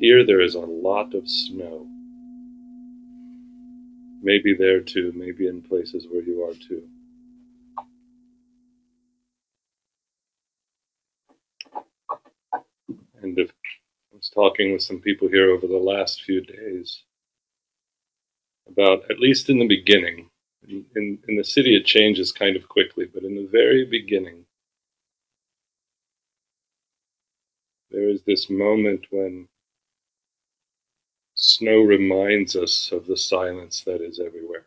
Here there is a lot of snow. Maybe there too, maybe in places where you are too. And if I was talking with some people here over the last few days about, at least in the beginning, in, in, in the city it changes kind of quickly, but in the very beginning, there is this moment when snow reminds us of the silence that is everywhere.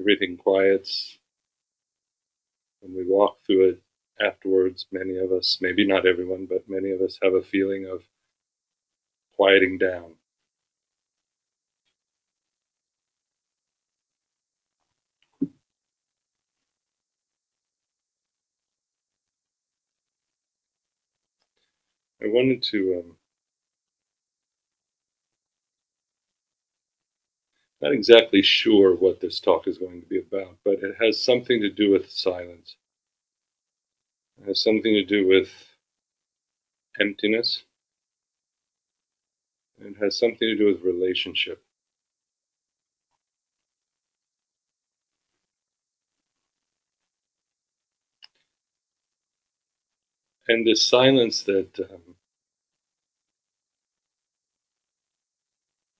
Everything quiets. When we walk through it afterwards, many of us, maybe not everyone, but many of us have a feeling of quieting down. I wanted to um, not exactly sure what this talk is going to be about, but it has something to do with silence. It has something to do with emptiness. It has something to do with relationship. And the silence that um,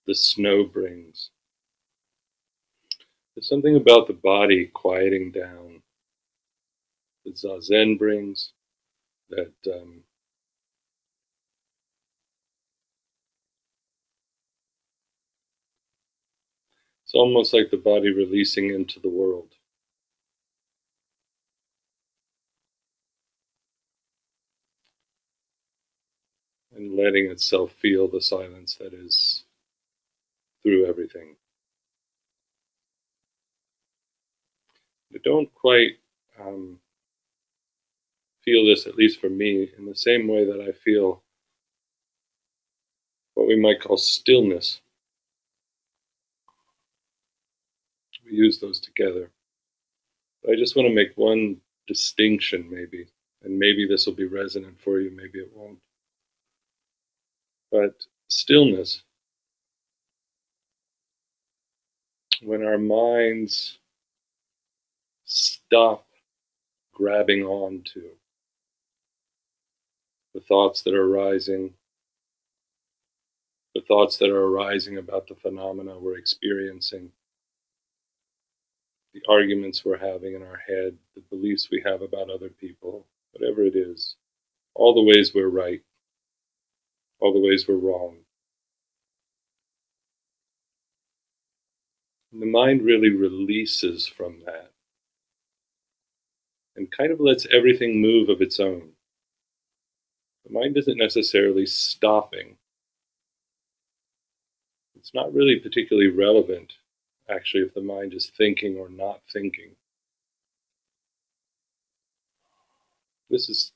the snow brings. There's something about the body quieting down that Zazen brings, that um, it's almost like the body releasing into the world. And letting itself feel the silence that is through everything. I don't quite um, feel this, at least for me, in the same way that I feel what we might call stillness. We use those together. But I just want to make one distinction, maybe, and maybe this will be resonant for you, maybe it won't. But stillness. When our minds stop grabbing onto the thoughts that are arising, the thoughts that are arising about the phenomena we're experiencing, the arguments we're having in our head, the beliefs we have about other people, whatever it is, all the ways we're right, all the ways we're wrong. And the mind really releases from that and kind of lets everything move of its own. The mind isn't necessarily stopping. It's not really particularly relevant, actually, if the mind is thinking or not thinking. This is,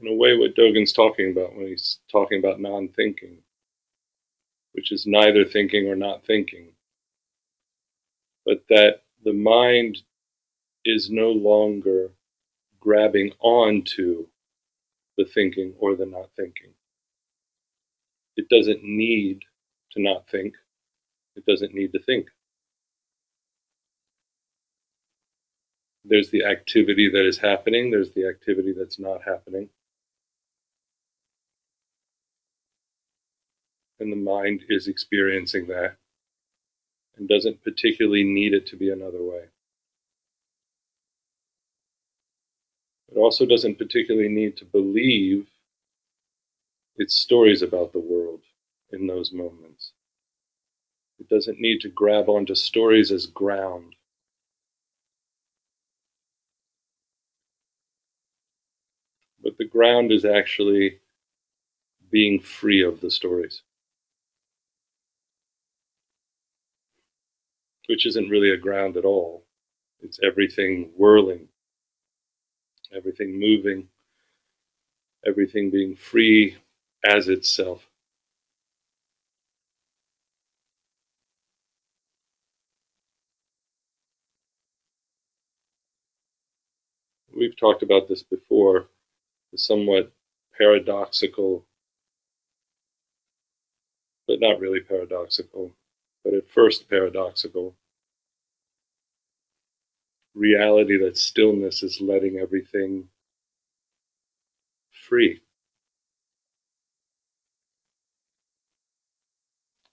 in a way, what Dogen's talking about when he's talking about non thinking, which is neither thinking or not thinking but that the mind is no longer grabbing onto the thinking or the not thinking. It doesn't need to not think, it doesn't need to think. There's the activity that is happening, there's the activity that's not happening. And the mind is experiencing that and doesn't particularly need it to be another way. It also doesn't particularly need to believe its stories about the world in those moments. It doesn't need to grab onto stories as ground. But the ground is actually being free of the stories. Which isn't really a ground at all. It's everything whirling, everything moving, everything being free as itself. we've talked about this before, the somewhat paradoxical, but not really paradoxical, but at first paradoxical reality that stillness is letting everything free.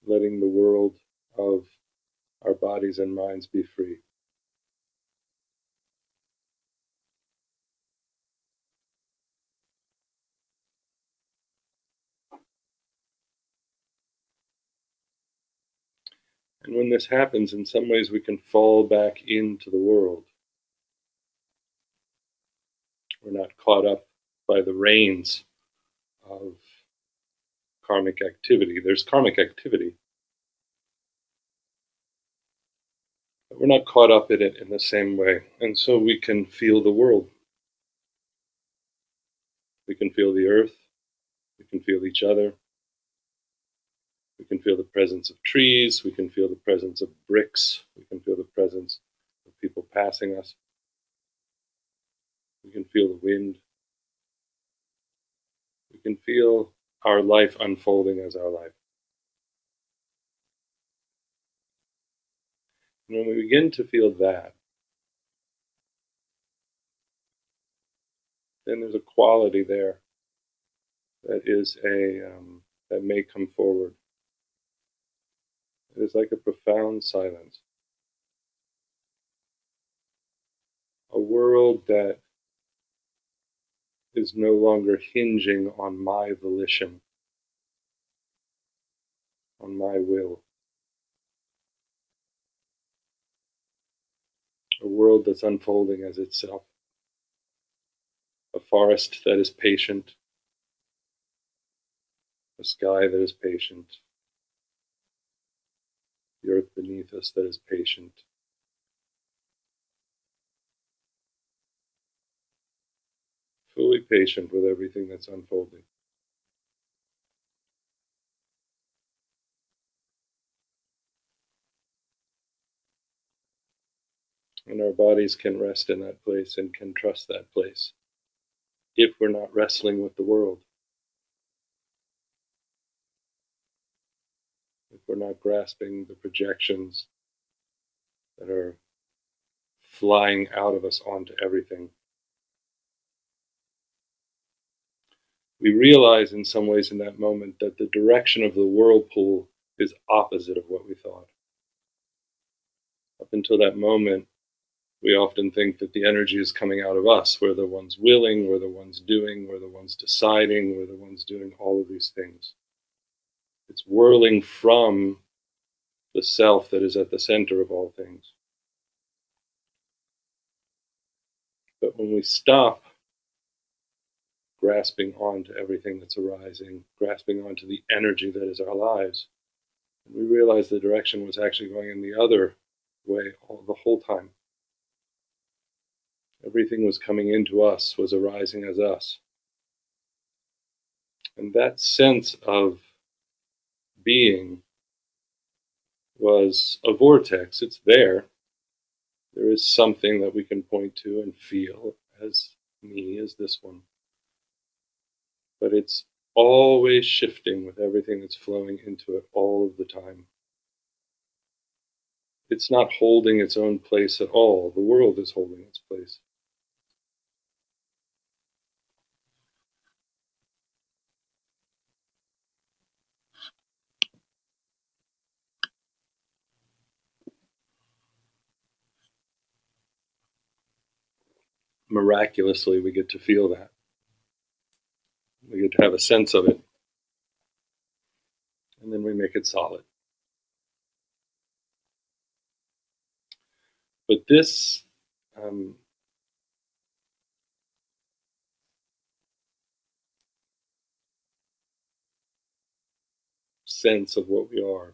Letting the world of our bodies and minds be free. And when this happens, in some ways we can fall back into the world. We're not caught up by the reins of karmic activity. There's karmic activity, but we're not caught up in it in the same way. And so we can feel the world. We can feel the earth. We can feel each other. We can feel the presence of trees. We can feel the presence of bricks. We can feel the presence of people passing us. We can feel the wind. We can feel our life unfolding as our life. And when we begin to feel that, then there's a quality there that is a um, that may come forward. It is like a profound silence, a world that is no longer hinging on my volition, on my will. A world that's unfolding as itself. A forest that is patient. A sky that is patient. The earth beneath us that is patient. fully patient with everything that's unfolding. And our bodies can rest in that place and can trust that place if we're not wrestling with the world. We're not grasping the projections that are flying out of us onto everything. we realize in some ways in that moment that the direction of the whirlpool is opposite of what we thought. Up until that moment, we often think that the energy is coming out of us. We're the ones willing, we're the ones doing, we're the ones deciding, we're the ones doing all of these things. It's whirling from the self that is at the center of all things. But when we stop grasping onto everything that's arising, grasping onto the energy that is our lives. We realize the direction was actually going in the other way all, the whole time. Everything was coming into us, was arising as us. And that sense of being was a vortex. It's there. There is something that we can point to and feel as me, as this one but it's always shifting with everything that's flowing into it all of the time. It's not holding its own place at all. The world is holding its place. Miraculously, we get to feel that. We get to have a sense of it. And then we make it solid. But this um, sense of what we are,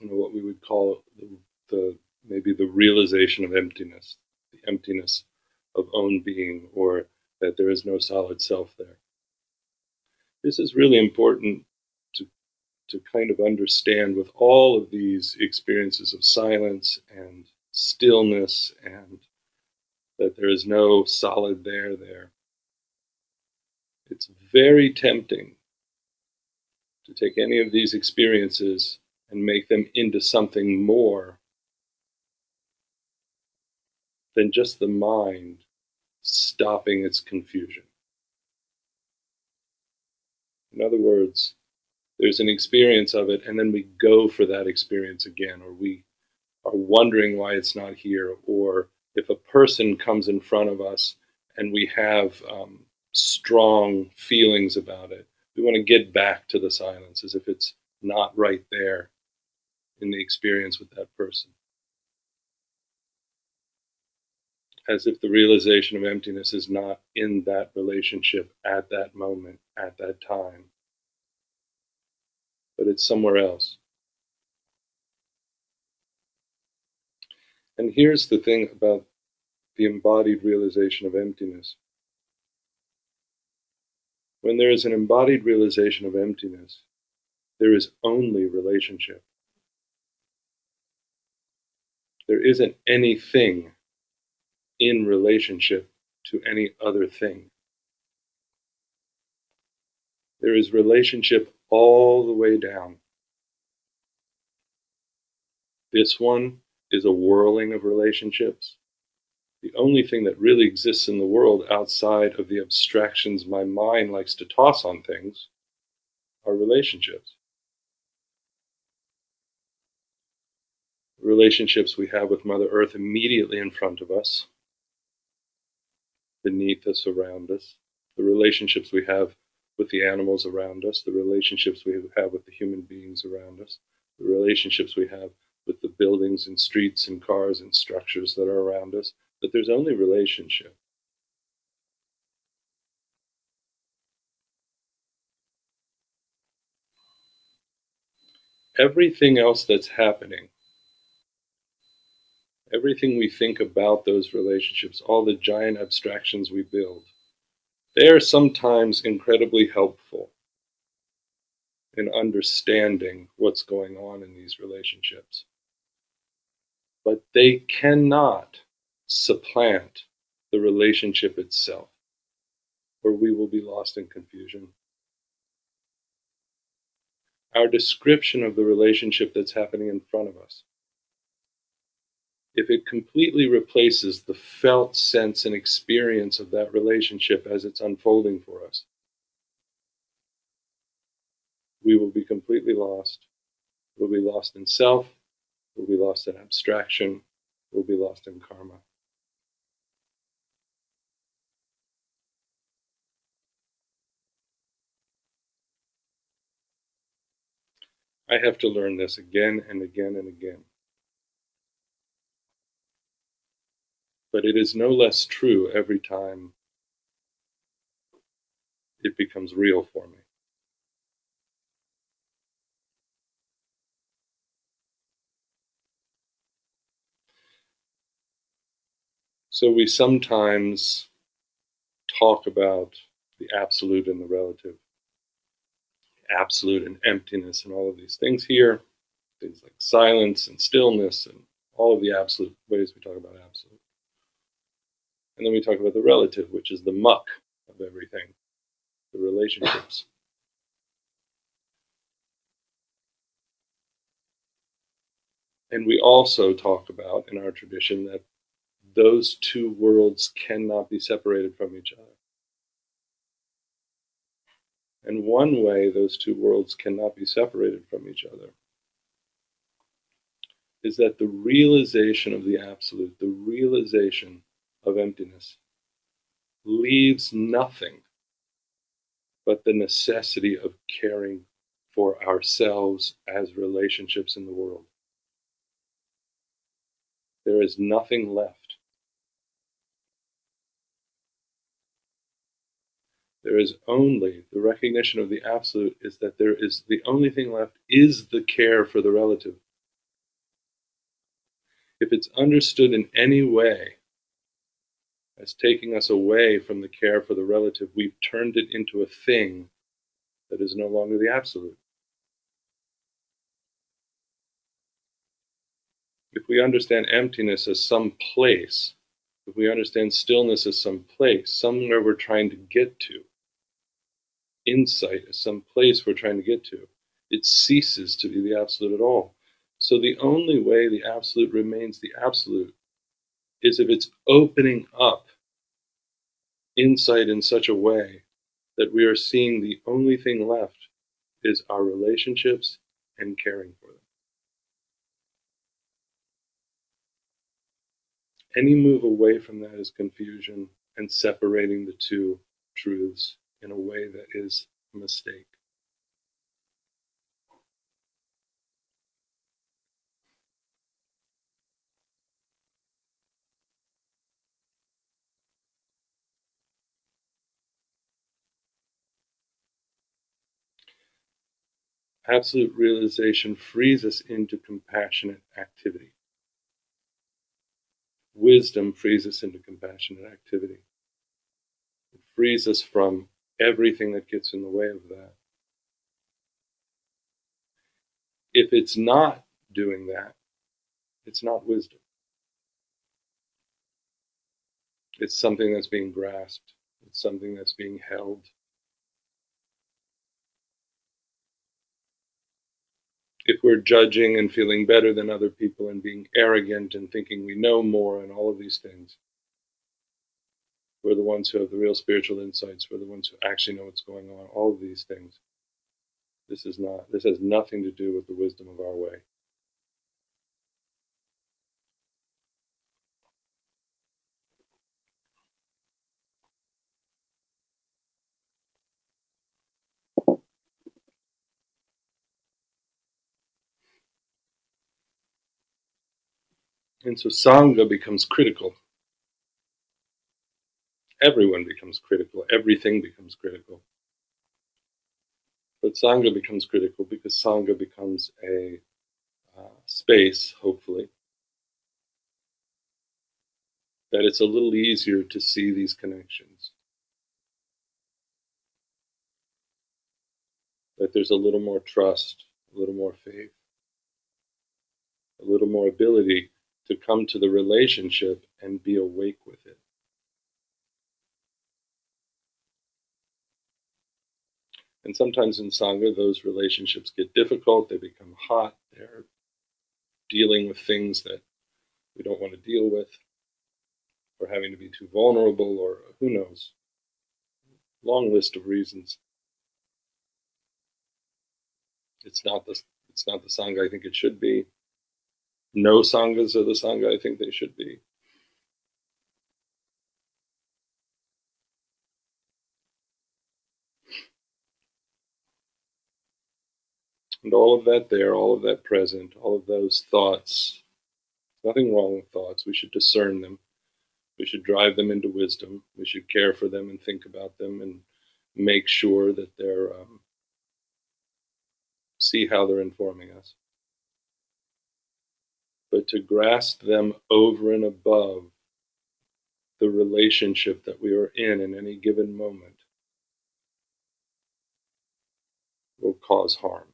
you know, what we would call the, the maybe the realization of emptiness, emptiness of own being, or that there is no solid self there. This is really important to, to kind of understand with all of these experiences of silence and stillness and that there is no solid there there. It's very tempting to take any of these experiences and make them into something more than just the mind stopping its confusion. In other words, there's an experience of it, and then we go for that experience again, or we are wondering why it's not here, or if a person comes in front of us and we have um, strong feelings about it, we want to get back to the silence as if it's not right there in the experience with that person. As if the realization of emptiness is not in that relationship at that moment, at that time, but it's somewhere else. And here's the thing about the embodied realization of emptiness. When there is an embodied realization of emptiness, there is only relationship. There isn't anything in relationship to any other thing. There is relationship all the way down. This one is a whirling of relationships. The only thing that really exists in the world outside of the abstractions my mind likes to toss on things are relationships. Relationships we have with Mother Earth immediately in front of us, beneath us, around us, the relationships we have with the animals around us, the relationships we have with the human beings around us, the relationships we have with the buildings and streets and cars and structures that are around us, but there's only relationship. Everything else that's happening, everything we think about those relationships, all the giant abstractions we build, they are sometimes incredibly helpful in understanding what's going on in these relationships but they cannot supplant the relationship itself, or we will be lost in confusion. Our description of the relationship that's happening in front of us, if it completely replaces the felt sense and experience of that relationship as it's unfolding for us, we will be completely lost. We'll be lost in self, We'll be lost in abstraction. We'll be lost in karma. I have to learn this again and again and again. But it is no less true every time it becomes real for me. So we sometimes talk about the absolute and the relative, absolute and emptiness, and all of these things here, things like silence and stillness, and all of the absolute ways we talk about absolute. And then we talk about the relative, which is the muck of everything, the relationships. And we also talk about in our tradition that those two worlds cannot be separated from each other. And one way those two worlds cannot be separated from each other is that the realization of the absolute, the realization of emptiness, leaves nothing but the necessity of caring for ourselves as relationships in the world. There is nothing left There is only the recognition of the absolute is that there is the only thing left is the care for the relative. If it's understood in any way as taking us away from the care for the relative, we've turned it into a thing that is no longer the absolute. If we understand emptiness as some place if we understand stillness as some place, somewhere we're trying to get to, insight as some place we're trying to get to, it ceases to be the absolute at all. So the only way the absolute remains the absolute is if it's opening up insight in such a way that we are seeing the only thing left is our relationships and caring for them. Any move away from that is confusion and separating the two truths in a way that is a mistake. Absolute realization frees us into compassionate activity. Wisdom frees us into compassionate activity. It frees us from everything that gets in the way of that. If it's not doing that, it's not wisdom. It's something that's being grasped, it's something that's being held. If we're judging and feeling better than other people and being arrogant and thinking we know more and all of these things, we're the ones who have the real spiritual insights. We're the ones who actually know what's going on. All of these things. This is not. This has nothing to do with the wisdom of our way. And so Sangha becomes critical everyone becomes critical, everything becomes critical. But Sangha becomes critical because Sangha becomes a uh, space, hopefully, that it's a little easier to see these connections. That there's a little more trust, a little more faith, a little more ability to come to the relationship and be awake with it. And sometimes in Sangha, those relationships get difficult, they become hot, they're dealing with things that we don't want to deal with, or having to be too vulnerable, or who knows. Long list of reasons. It's not the it's not the Sangha I think it should be. No Sanghas are the Sangha I think they should be. And all of that there, all of that present, all of those thoughts. Nothing wrong with thoughts. We should discern them. We should drive them into wisdom. We should care for them and think about them and make sure that they're, um, see how they're informing us. But to grasp them over and above the relationship that we are in in any given moment will cause harm.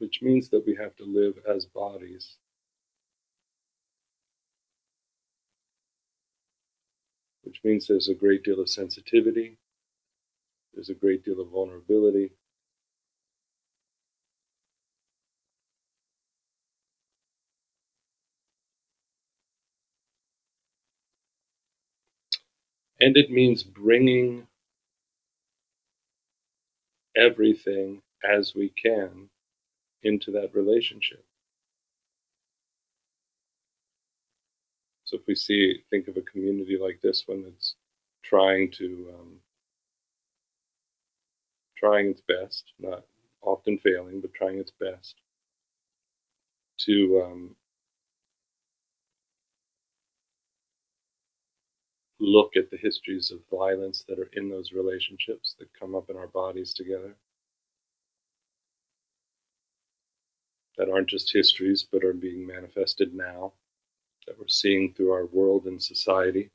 which means that we have to live as bodies. Which means there's a great deal of sensitivity, there's a great deal of vulnerability. And it means bringing everything as we can into that relationship. So if we see, think of a community like this one that's trying to, um, trying its best, not often failing, but trying its best to um, look at the histories of violence that are in those relationships that come up in our bodies together. that aren't just histories but are being manifested now, that we're seeing through our world and society.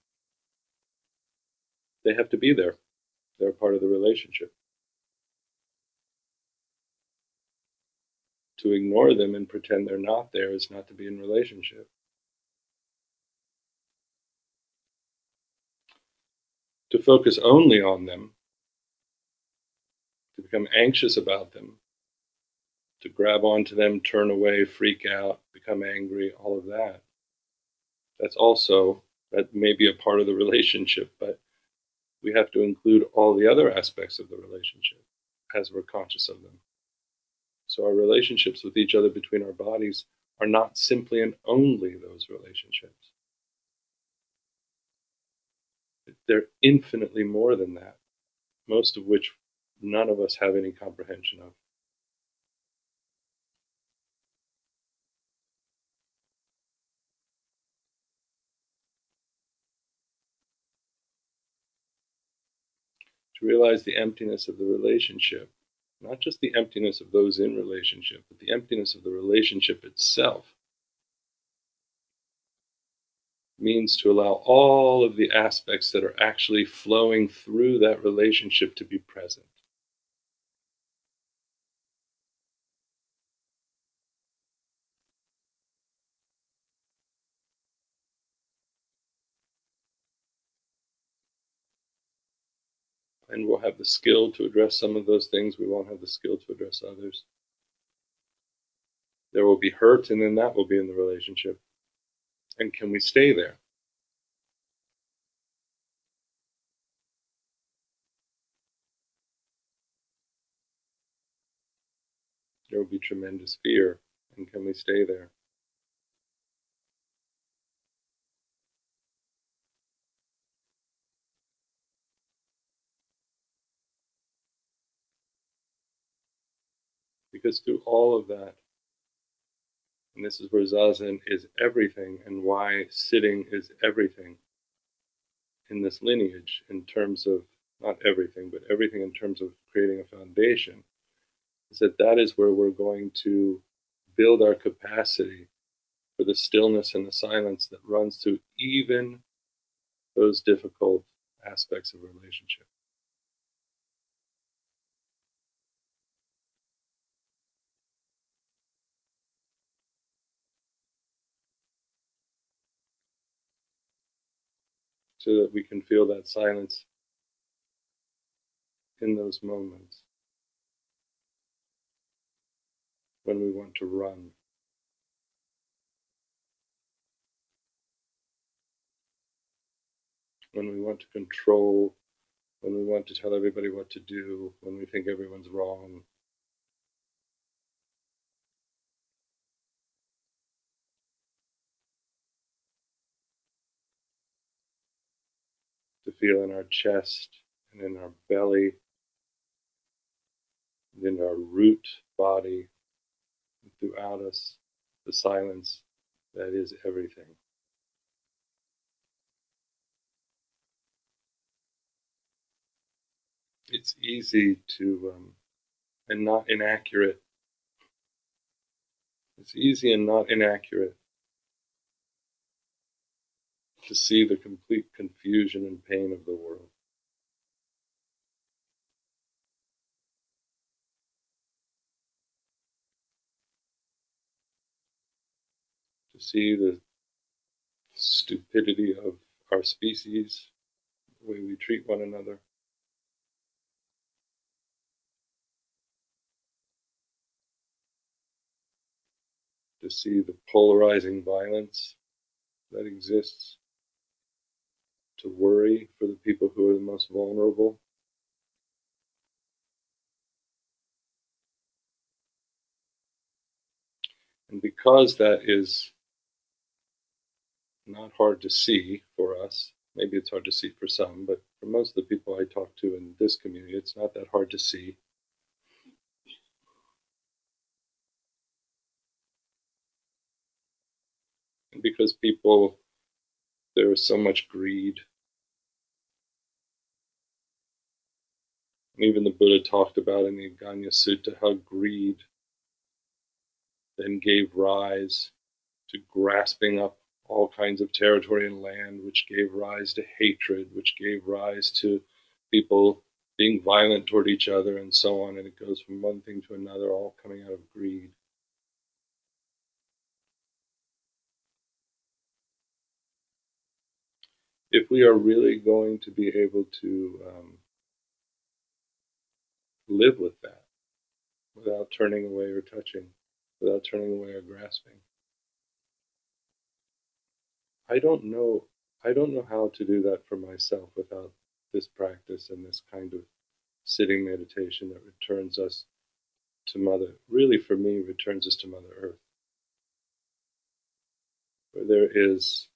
They have to be there, they're part of the relationship. To ignore them and pretend they're not there is not to be in relationship. To focus only on them, to become anxious about them, to grab onto them, turn away, freak out, become angry, all of that. That's also, that may be a part of the relationship, but we have to include all the other aspects of the relationship as we're conscious of them. So our relationships with each other between our bodies are not simply and only those relationships. They're infinitely more than that, most of which none of us have any comprehension of. To realize the emptiness of the relationship not just the emptiness of those in relationship, but the emptiness of the relationship itself, means to allow all of the aspects that are actually flowing through that relationship to be present. And we'll have the skill to address some of those things. We won't have the skill to address others. There will be hurt, and then that will be in the relationship. And can we stay there? There will be tremendous fear, and can we stay there? Because through all of that, and this is where Zazen is everything and why sitting is everything in this lineage in terms of not everything, but everything in terms of creating a foundation, is that that is where we're going to build our capacity for the stillness and the silence that runs through even those difficult aspects of relationship. So that we can feel that silence in those moments when we want to run. When we want to control, when we want to tell everybody what to do, when we think everyone's wrong, feel in our chest and in our belly, and in our root body, throughout us, the silence that is everything. It's easy to, um, and not inaccurate. It's easy and not inaccurate to see the complete confusion and pain of the world. To see the stupidity of our species, the way we treat one another. To see the polarizing violence that exists to worry for the people who are the most vulnerable. And because that is not hard to see for us, maybe it's hard to see for some, but for most of the people I talk to in this community, it's not that hard to see. And because people, there is so much greed even the Buddha talked about in the Agganna Sutta how greed then gave rise to grasping up all kinds of territory and land, which gave rise to hatred, which gave rise to people being violent toward each other, and so on. And it goes from one thing to another, all coming out of greed. If we are really going to be able to um, live with that without turning away or touching, without turning away or grasping. I don't know. I don't know how to do that for myself without this practice and this kind of sitting meditation that returns us to Mother, really for me, returns us to Mother Earth. Where there is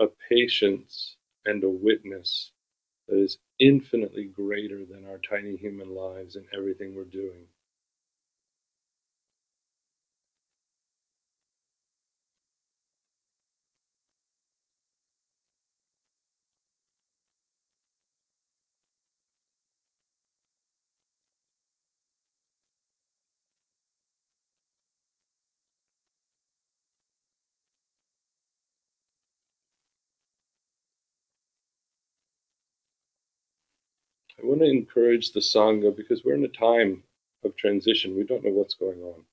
a patience and a witness that is infinitely greater than our tiny human lives and everything we're doing. I want to encourage the Sangha because we're in a time of transition. We don't know what's going on.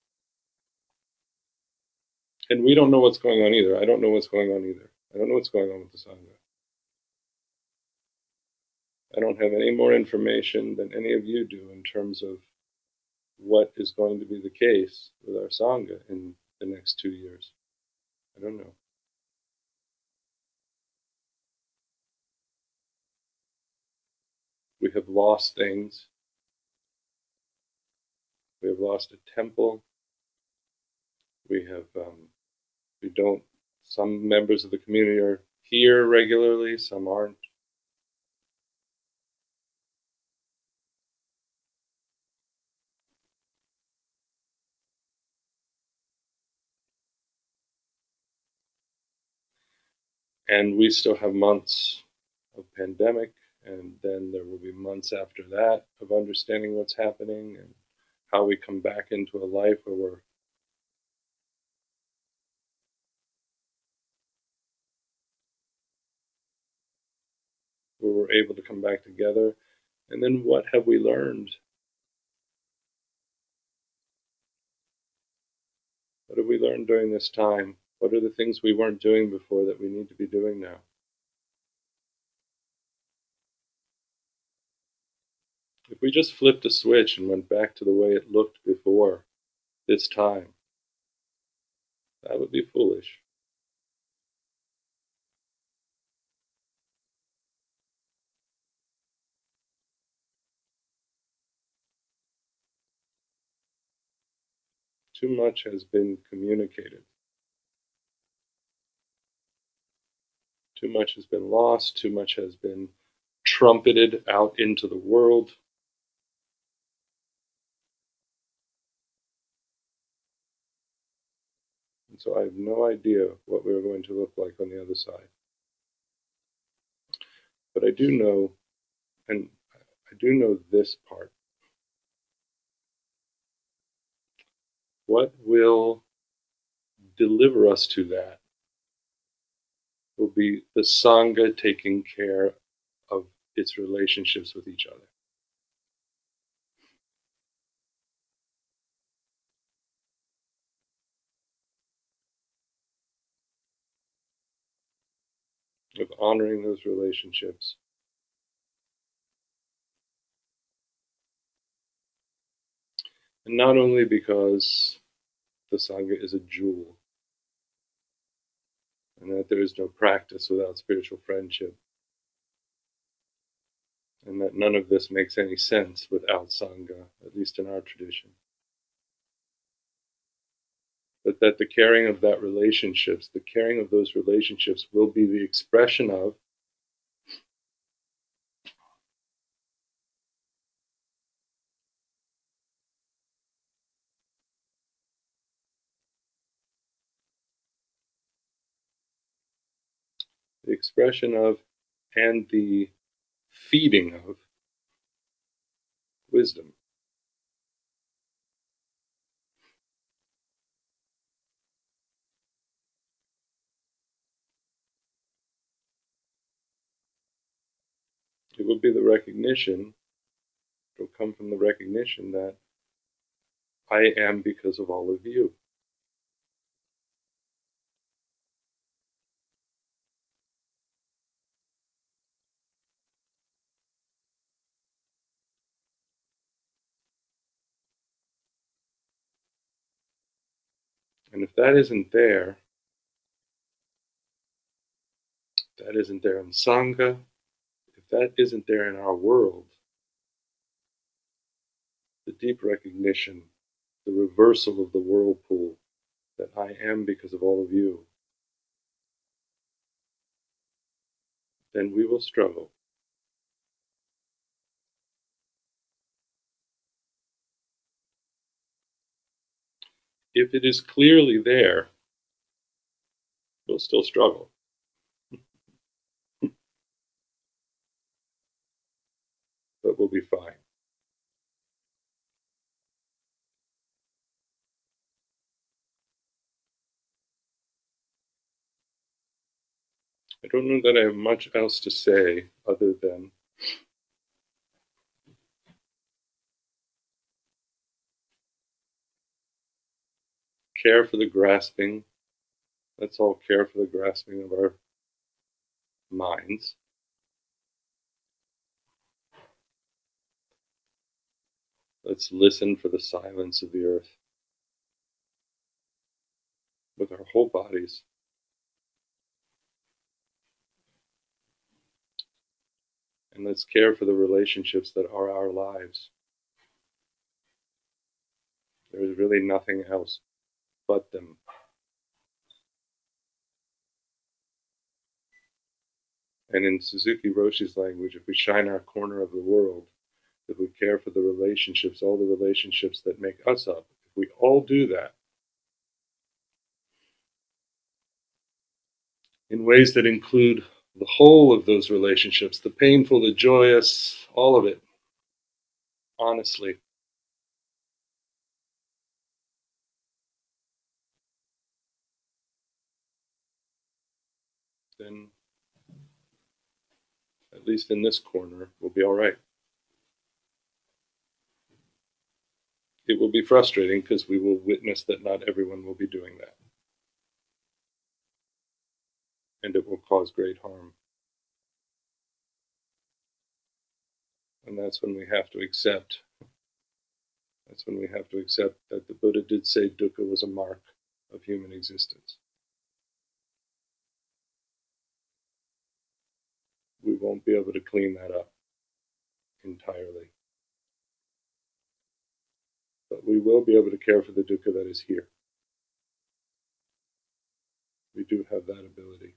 And we don't know what's going on either. I don't know what's going on either. I don't know what's going on with the Sangha. I don't have any more information than any of you do in terms of what is going to be the case with our Sangha in the next two years. I don't know. We have lost things. We have lost a temple. We have, um, we don't, some members of the community are here regularly, some aren't. And we still have months of pandemic and then there will be months after that of understanding what's happening and how we come back into a life where we're where we're able to come back together. And then what have we learned? What have we learned during this time? What are the things we weren't doing before that we need to be doing now If we just flipped a switch and went back to the way it looked before this time, that would be foolish. Too much has been communicated. Too much has been lost. Too much has been trumpeted out into the world. And so I have no idea what we're going to look like on the other side. But I do know, and I do know this part. What will deliver us to that will be the Sangha taking care of its relationships with each other. Of honoring those relationships. And not only because the Sangha is a jewel and that there is no practice without spiritual friendship, and that none of this makes any sense without Sangha, at least in our tradition but that the caring of that relationships, the caring of those relationships will be the expression of the expression of and the feeding of wisdom. it would be the recognition, it'll come from the recognition that I am because of all of you. And if that isn't there, that isn't there in Sangha, that isn't there in our world, the deep recognition, the reversal of the whirlpool that I am because of all of you, then we will struggle. If it is clearly there, we'll still struggle. but we'll be fine. I don't know that I have much else to say other than care for the grasping. Let's all care for the grasping of our minds. Let's listen for the silence of the earth with our whole bodies. And let's care for the relationships that are our lives. There is really nothing else but them. And in Suzuki Roshi's language, if we shine our corner of the world, if we care for the relationships, all the relationships that make us up, if we all do that in ways that include the whole of those relationships, the painful, the joyous, all of it, honestly, then at least in this corner, we'll be all right. it will be frustrating because we will witness that not everyone will be doing that. And it will cause great harm. And that's when we have to accept. That's when we have to accept that the Buddha did say dukkha was a mark of human existence. We won't be able to clean that up entirely but we will be able to care for the dukkha that is here. We do have that ability.